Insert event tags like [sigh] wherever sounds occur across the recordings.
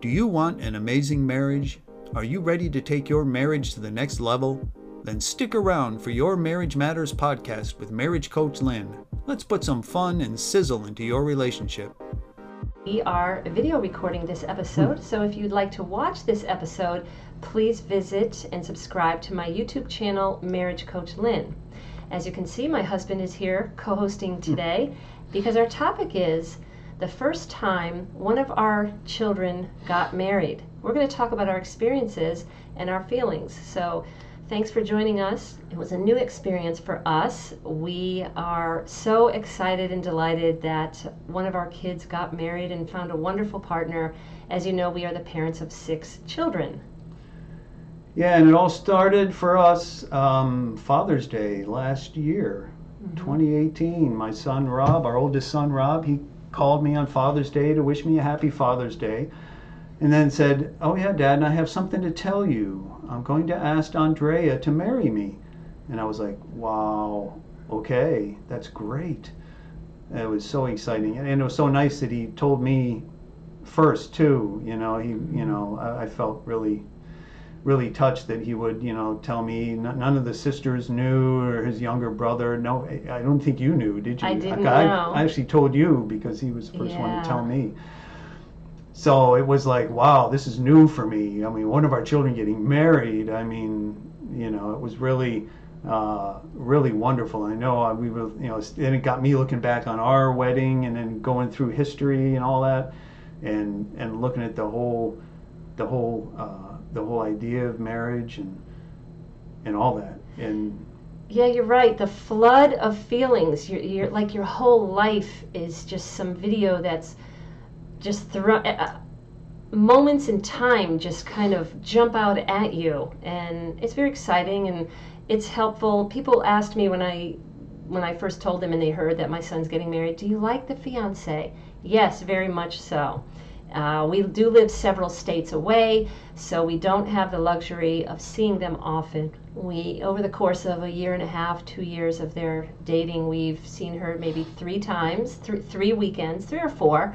Do you want an amazing marriage? Are you ready to take your marriage to the next level? Then stick around for your Marriage Matters podcast with marriage coach Lynn. Let's put some fun and sizzle into your relationship. We are video recording this episode, so if you'd like to watch this episode, please visit and subscribe to my YouTube channel, Marriage Coach Lynn. As you can see, my husband is here co hosting today because our topic is the first time one of our children got married. We're going to talk about our experiences and our feelings. So, thanks for joining us. It was a new experience for us. We are so excited and delighted that one of our kids got married and found a wonderful partner. As you know, we are the parents of six children. Yeah, and it all started for us um, Father's Day last year, mm-hmm. 2018. My son Rob, our oldest son Rob, he called me on Father's Day to wish me a happy Father's Day, and then said, "Oh yeah, Dad, and I have something to tell you. I'm going to ask Andrea to marry me." And I was like, "Wow, okay, that's great." And It was so exciting, and it was so nice that he told me first too. You know, he, you know, I, I felt really really touched that he would, you know, tell me none of the sisters knew or his younger brother. No, I don't think you knew, did you? I didn't I, know. I actually told you because he was the first yeah. one to tell me. So it was like, wow, this is new for me. I mean, one of our children getting married. I mean, you know, it was really, uh, really wonderful. I know uh, we were, you know, then it got me looking back on our wedding and then going through history and all that, and and looking at the whole, the whole. Uh, the whole idea of marriage and and all that. And yeah you're right. The flood of feelings. You're, you're like your whole life is just some video that's just thrown uh, uh, moments in time just kind of jump out at you. And it's very exciting and it's helpful. People asked me when i when i first told them and they heard that my son's getting married do you like the fiance? Yes very much so uh, we do live several states away, so we don't have the luxury of seeing them often. We, over the course of a year and a half, two years of their dating, we've seen her maybe three times, th- three weekends, three or four,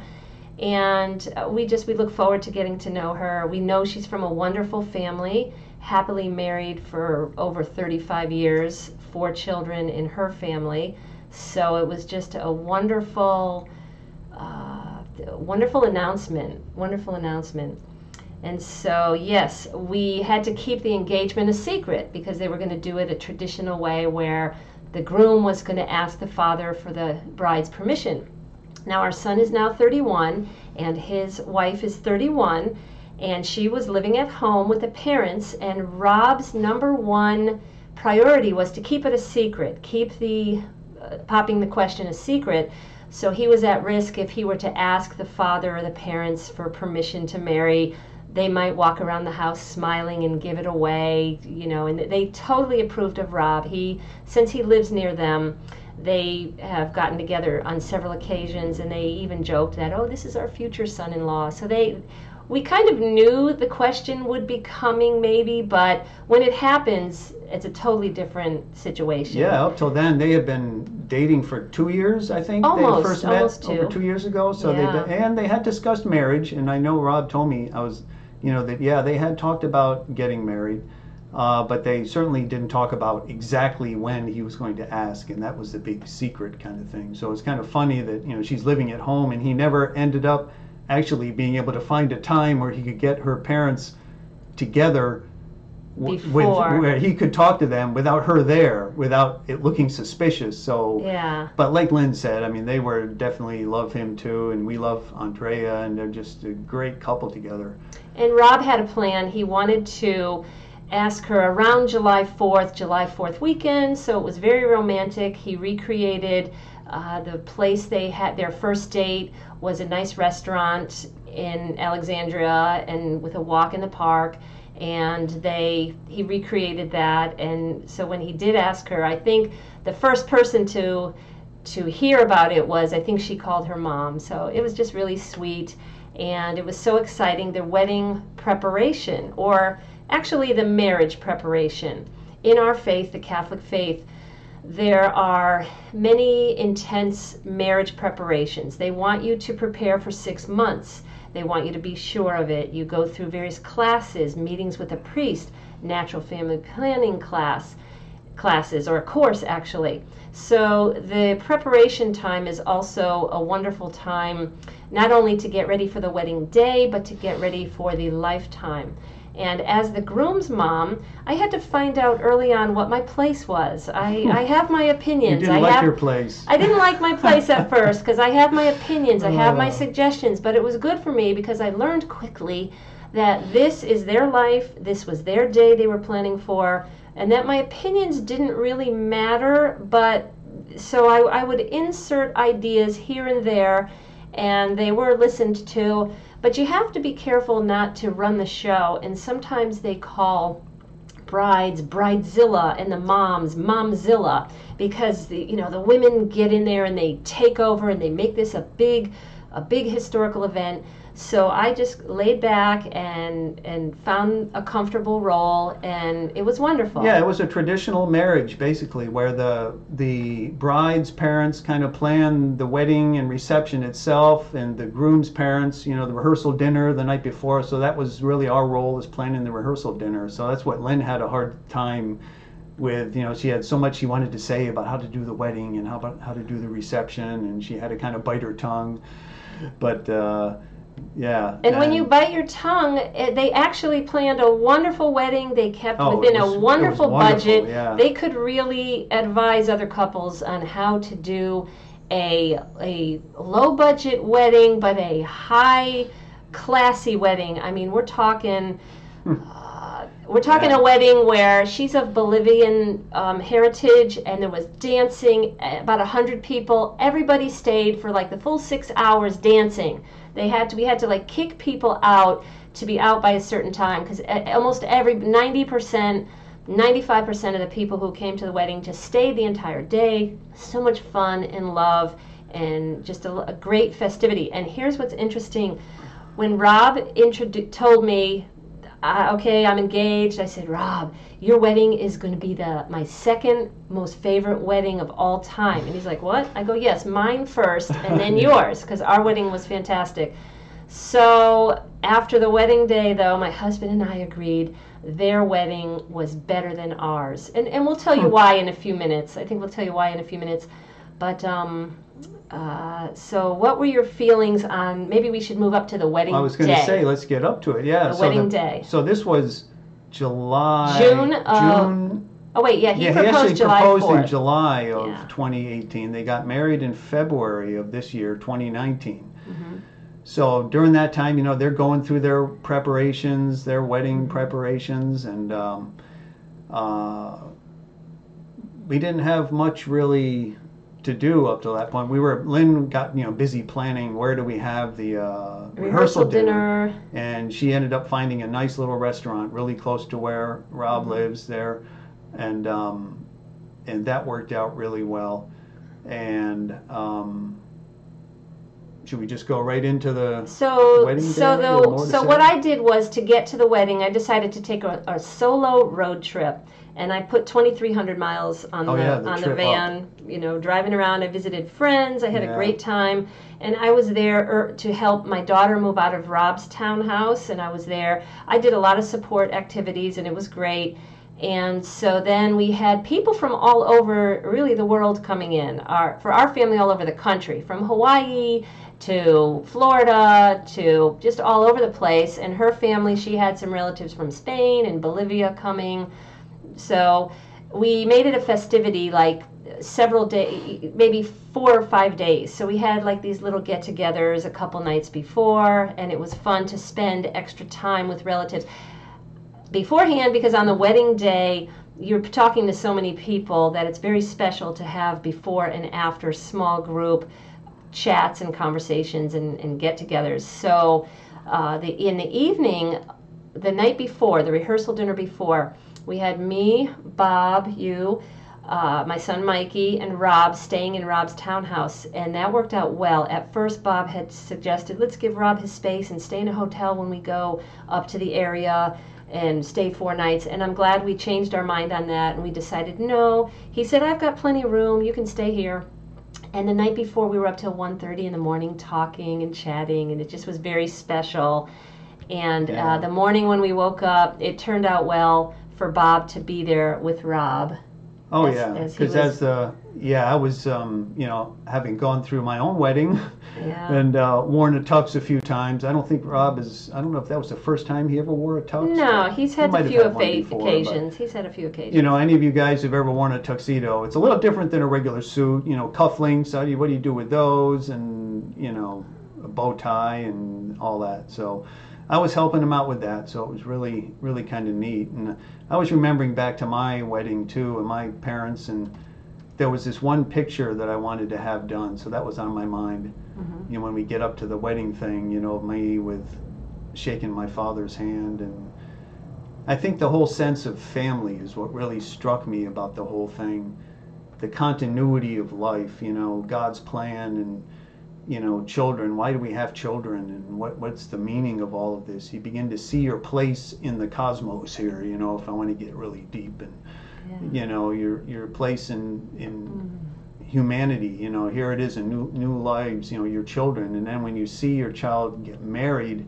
and uh, we just we look forward to getting to know her. We know she's from a wonderful family, happily married for over 35 years, four children in her family. So it was just a wonderful. Wonderful announcement, wonderful announcement. And so, yes, we had to keep the engagement a secret because they were going to do it a traditional way where the groom was going to ask the father for the bride's permission. Now, our son is now 31 and his wife is 31, and she was living at home with the parents. And Rob's number one priority was to keep it a secret, keep the uh, popping the question a secret so he was at risk if he were to ask the father or the parents for permission to marry. They might walk around the house smiling and give it away, you know, and they totally approved of Rob. He, since he lives near them, they have gotten together on several occasions and they even joked that, oh, this is our future son in law. So they, we kind of knew the question would be coming maybe, but when it happens, it's a totally different situation. Yeah, up till then they had been dating for two years, I think. Almost, they first met two. over two years ago. So yeah. they and they had discussed marriage, and I know Rob told me I was, you know, that yeah they had talked about getting married, uh, but they certainly didn't talk about exactly when he was going to ask, and that was the big secret kind of thing. So it's kind of funny that you know she's living at home, and he never ended up actually being able to find a time where he could get her parents together with, where he could talk to them without her there, without it looking suspicious. So yeah. But like Lynn said, I mean, they were definitely love him too, and we love Andrea, and they're just a great couple together. And Rob had a plan. He wanted to ask her around July 4th, July 4th weekend. So it was very romantic. He recreated uh, the place they had their first date was a nice restaurant in Alexandria and with a walk in the park and they he recreated that and so when he did ask her I think the first person to to hear about it was I think she called her mom. So it was just really sweet and it was so exciting the wedding preparation or actually the marriage preparation. In our faith the Catholic faith there are many intense marriage preparations. They want you to prepare for six months. They want you to be sure of it. You go through various classes, meetings with a priest, natural family planning class, classes or a course actually. So the preparation time is also a wonderful time not only to get ready for the wedding day but to get ready for the lifetime. And as the groom's mom, I had to find out early on what my place was. I, I [laughs] have my opinions. You didn't I like have your place. I didn't like my place at [laughs] first because I have my opinions, I have my Oh. suggestions, but it was good for me because I learned quickly that this is their life, this was their day they were planning for, and that my opinions didn't really matter, but so I, I would insert ideas here and there, and they were listened to. But you have to be careful not to run the show, and sometimes they call brides bridezilla and the moms momzilla because the you know the women get in there and they take over and they make this a big a big historical event so i just laid back and and found a comfortable role and it was wonderful Yeah, it was a traditional marriage basically, where the the bride's parents kind of plan the wedding and reception itself, and the groom's parents, you know, the rehearsal dinner the night before. So that was really our role as planning the rehearsal dinner. So that's what Lynn had a hard time with. You know, she had so much she wanted to say about how to do the wedding and how about how to do the reception, and she had to kind of bite her tongue. But uh, yeah. and when you bite your tongue, eh, they actually planned a wonderful wedding. They kept Oh, within was- a wonderful, wonderful, budget. yeah. They could really advise other couples on how to do a a low budget wedding, but a high classy wedding. I mean, we're talking. We're talking. Yeah. a wedding where she's of Bolivian um, heritage, and there was dancing. eh, About a hundred people. Everybody stayed for like the full six hours dancing. They had to. We had to like kick people out to be out by a certain time because almost every ninety percent. 95% of the people who came to the wedding just stayed the entire day. So much fun and love and just a, a great festivity. And here's what's interesting. When Rob introdu- told me, uh, okay, I'm engaged, I said, Rob, your wedding is going to be the my second most favorite wedding of all time. And he's like, what? I go, yes, mine first and [laughs] then yours because our wedding was fantastic. So after the wedding day, though, my husband and I agreed their wedding was better than ours. And, and we'll tell you why in a few minutes. I think we'll tell you why in a few minutes. But um, uh, so, what were your feelings on? Maybe we should move up to the wedding I was going to say, let's get up to it. Yeah. The so wedding day. So this was July. June of- June. oh wait, yeah, he yeah, proposed he actually July proposed 4th. in July of Yeah. 2018. They got married in February of this year, 2019. Mhm. So during that time, you know, they're going through their preparations, their wedding Mm-hmm. preparations, and um, uh, we didn't have much really to do up to that point. We were Lynn got you know busy planning where do we have the uh, Rehearsal dinner. and she ended up finding a nice little restaurant really close to where Rob Mm-hmm. lives there, and um, and that worked out really well. And um, should we just go right into the? So, Wedding so the so say? what I did was to get to the wedding. I decided to take a, a solo road trip, and I put 2,300 miles on Oh, the, yeah, the on the van. You know, driving around. I visited friends. I had Yeah. a great time, and I was there er, to help my daughter move out of Rob's townhouse, and I was there. I did a lot of support activities, and it was great. And so then we had people from all over, really the world coming in. Our for our family all over the country, from Hawaii to Florida to just all over the place. And her family, she had some relatives from Spain and Bolivia coming. So we made it a festivity like several days, maybe four or five days. So we had like these little get togethers a couple nights before, and it was fun to spend extra time with relatives beforehand because on the wedding day, you're talking to so many people that it's very special to have before and after small group chats and conversations and, and get-togethers. So uh, the in the evening, the night before, the rehearsal dinner before, we had me, Bob, you, uh, my son Mikey, and Rob staying in Rob's townhouse, and that worked out well. At first, Bob had suggested let's give Rob his space and stay in a hotel when we go up to the area and stay four nights. And I'm glad we changed our mind on that and we decided no. He said, I've got plenty of room. You can stay here. And the night before, we were up till 1.30 in the morning talking and chatting, and it just was very special. And Yeah. uh, the morning when we woke up, it turned out well for Bob to be there with Rob. Oh as- yeah, as because was- as the yeah, I was um, you know having gone through my own wedding [laughs] Yeah. and uh, worn a tux a few times. I don't think Rob is. I don't know if that was the first time he ever wore a tux. no, he's had might a few had before, but, occasions. He's had a few occasions. You know, any of you guys who've ever worn a tuxedo, it's a little different than a regular suit. You know, cufflinks. How do you, what do you do with those? And you know, a bow tie and all that. So. I was helping him out with that, so it was really, really kind of neat. And I was remembering back to my wedding too, and my parents, and there was this one picture that I wanted to have done, so that was on my mind. Mhm. You know, when we get up to the wedding thing, you know, me with shaking my father's hand, and I think the whole sense of family is what really struck me about the whole thing. The continuity of life, you know, God's plan and you know, children. Why do we have children, and what what's the meaning of all of this? You begin to see your place in the cosmos here. You know, if I want to get really deep, and Yeah. you know, your your place in in Mhm. humanity. You know, here it is in new new lives. You know, your children, and then when you see your child get married,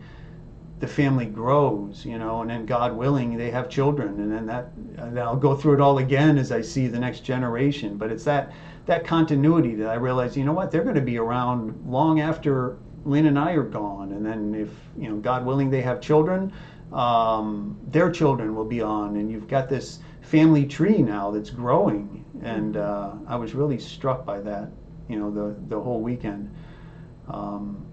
the family grows. You know, and then God willing, they have children, and then that and I'll go through it all again as I see the next generation. But it's that that continuity that I realize. You know what? They're going to be around long after Lynn and I are gone, and then if you know, God willing, they have children. Um, their children will be on, and you've got this family tree now that's growing, and uh, I was really struck by that. You know, the the whole weekend. Um,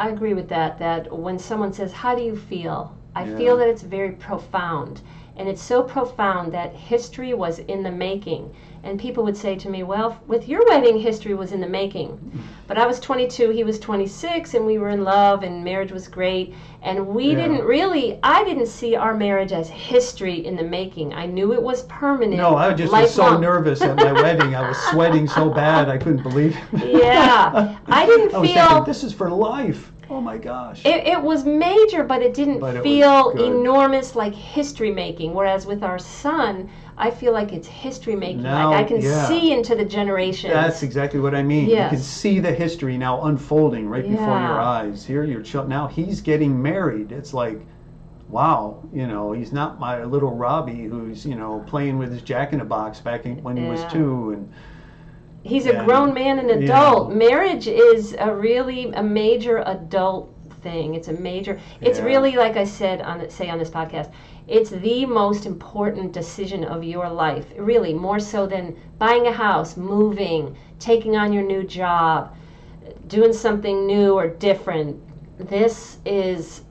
I agree with that. That when someone says, "How do you feel?" I Yeah. feel that it's very profound, and it's so profound that history was in the making. And people would say to me, "Well, with your wedding, history was in the making." But I was 22, he was 26, and we were in love, and marriage was great. And we Yeah. didn't really, I didn't see our marriage as history in the making. I knew it was permanent. no, I just was so nervous at my wedding. I was sweating so [laughs] bad I couldn't believe it. Yeah. I didn't [laughs] I was feel- thinking, this is for life. Oh my gosh. It, it was major, but it didn't But it feel enormous like history making. Whereas with our son, I feel like it's history making. Now, like I can yeah. see into the generations. That's exactly what I mean. You can see the history now unfolding right before your eyes. Here, your child. Now he's getting married. It's like, wow. You know, he's not my little Robbie who's you know playing with his Jack in the Box back in, when he was two. And He's a grown man and adult. Marriage is a really a major adult thing. It's a major. It's Yeah. really like I said on say on this podcast. It's the most important decision of your life. Really, more so than buying a house, moving, taking on your new job, doing something new or different. This is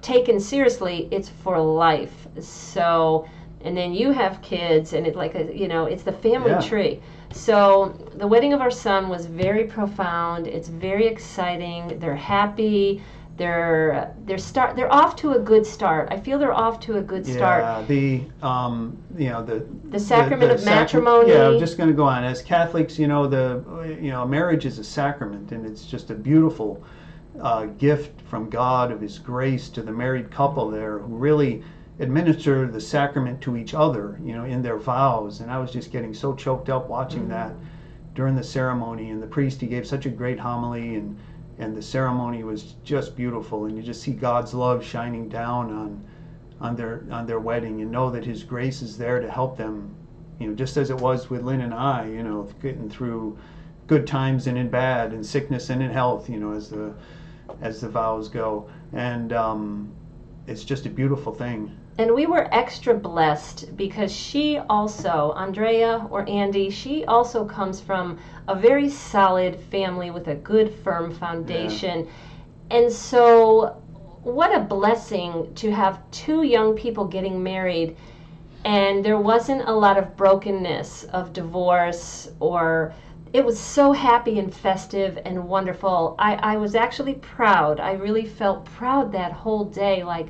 taken seriously. It's for life. So, and then you have kids, and it's like a you know, it's the family Yeah. tree. So the wedding of our son was very profound. It's very exciting. They're happy. They're they're start they're off to a good start. I feel they're off to a good start. yeah, the um, you know the The sacrament of sacra- matrimony. Yeah, I'm just going to go on. As Catholics, you know the you know marriage is a sacrament, and it's just a beautiful uh, gift from God of His grace to the married couple there who really administer the sacrament to each other, you know, in their vows. And I was just getting so choked up watching that during the ceremony. And the priest, he gave such a great homily, and and the ceremony was just beautiful. And you just see God's love shining down on on their on their wedding, and know that His grace is there to help them, you know, just as it was with Lynn and I, you know, getting through good times and in bad, and sickness and in health, you know, as the as the vows go. And um, it's just a beautiful thing. And we were extra blessed because she also, Andrea or Andy, she also comes from a very solid family with a good, firm foundation. And so, what a blessing to have two young people getting married. And there wasn't a lot of brokenness of divorce or it was so happy and festive and wonderful. I, I was actually proud. I really felt proud that whole day. Like,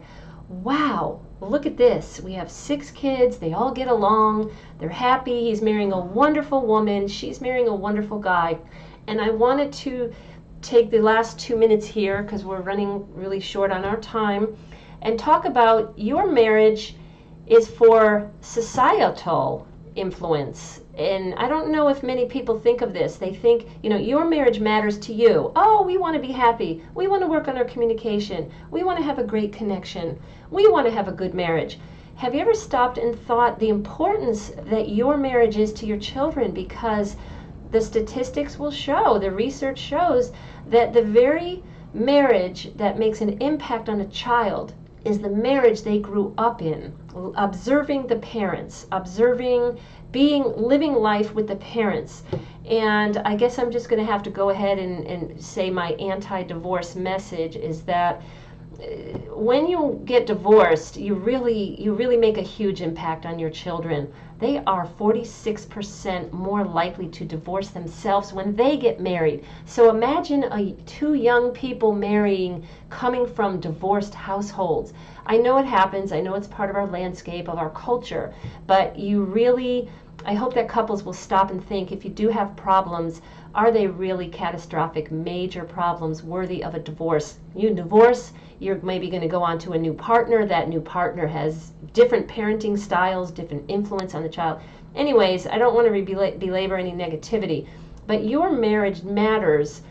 wow, look at this. We have six kids. They all get along. They're happy. He's marrying a wonderful woman. She's marrying a wonderful guy. And I wanted to take the last two minutes here because we're running really short on our time and talk about your marriage is for societal influence. And I don't know if many people think of this. They think, you know, your marriage matters to you. Oh, we want to be happy. We want to work on our communication. We want to have a great connection. We want to have a good marriage. Have you ever stopped and thought the importance that your marriage is to your children? Because the statistics will show, the research shows, that the very marriage that makes an impact on a child is the marriage they grew up in, observing the parents, observing being living life with the parents. And I guess I'm just going to have to go ahead and, and say my anti divorce message is that when you get divorced, you really you really make a huge impact on your children. They are 46% more likely to divorce themselves when they get married. So imagine a, two young people marrying coming from divorced households. I know it happens. I know it's part of our landscape of our culture, but you really I hope that couples will stop and think if you do have problems, are they really catastrophic, major problems worthy of a divorce? You divorce, you're maybe going to go on to a new partner. That new partner has different parenting styles, different influence on the child. Anyways, I don't want to belabor any negativity, but your marriage matters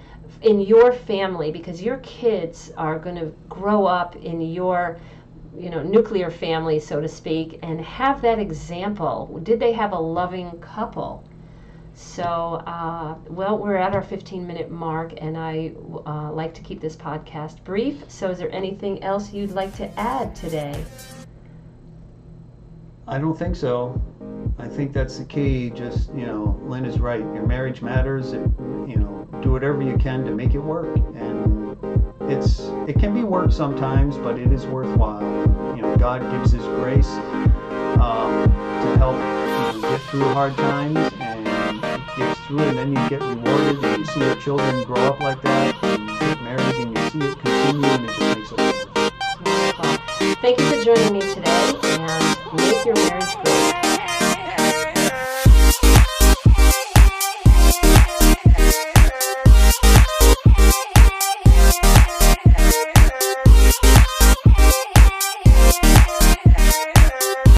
in your family because your kids are going to grow up in your you know nuclear family so to speak and have that example did they have a loving couple so uh, well we're at our 15 minute mark and i uh, like to keep this podcast brief. So is there anything else you'd like to add today? I don't think so. I think that's the key. Just you know lynn is right. Your marriage matters. It, you know do whatever you can to make it work. And it's it can be work sometimes, but it is worthwhile. You know, God gives His grace um, to help you know, get through hard times, through, and then you get rewarded, and you see your children grow up like that, and get married, and you see it continue, and it just makes it. Wonderful. Thank you for joining me today, and make your marriage.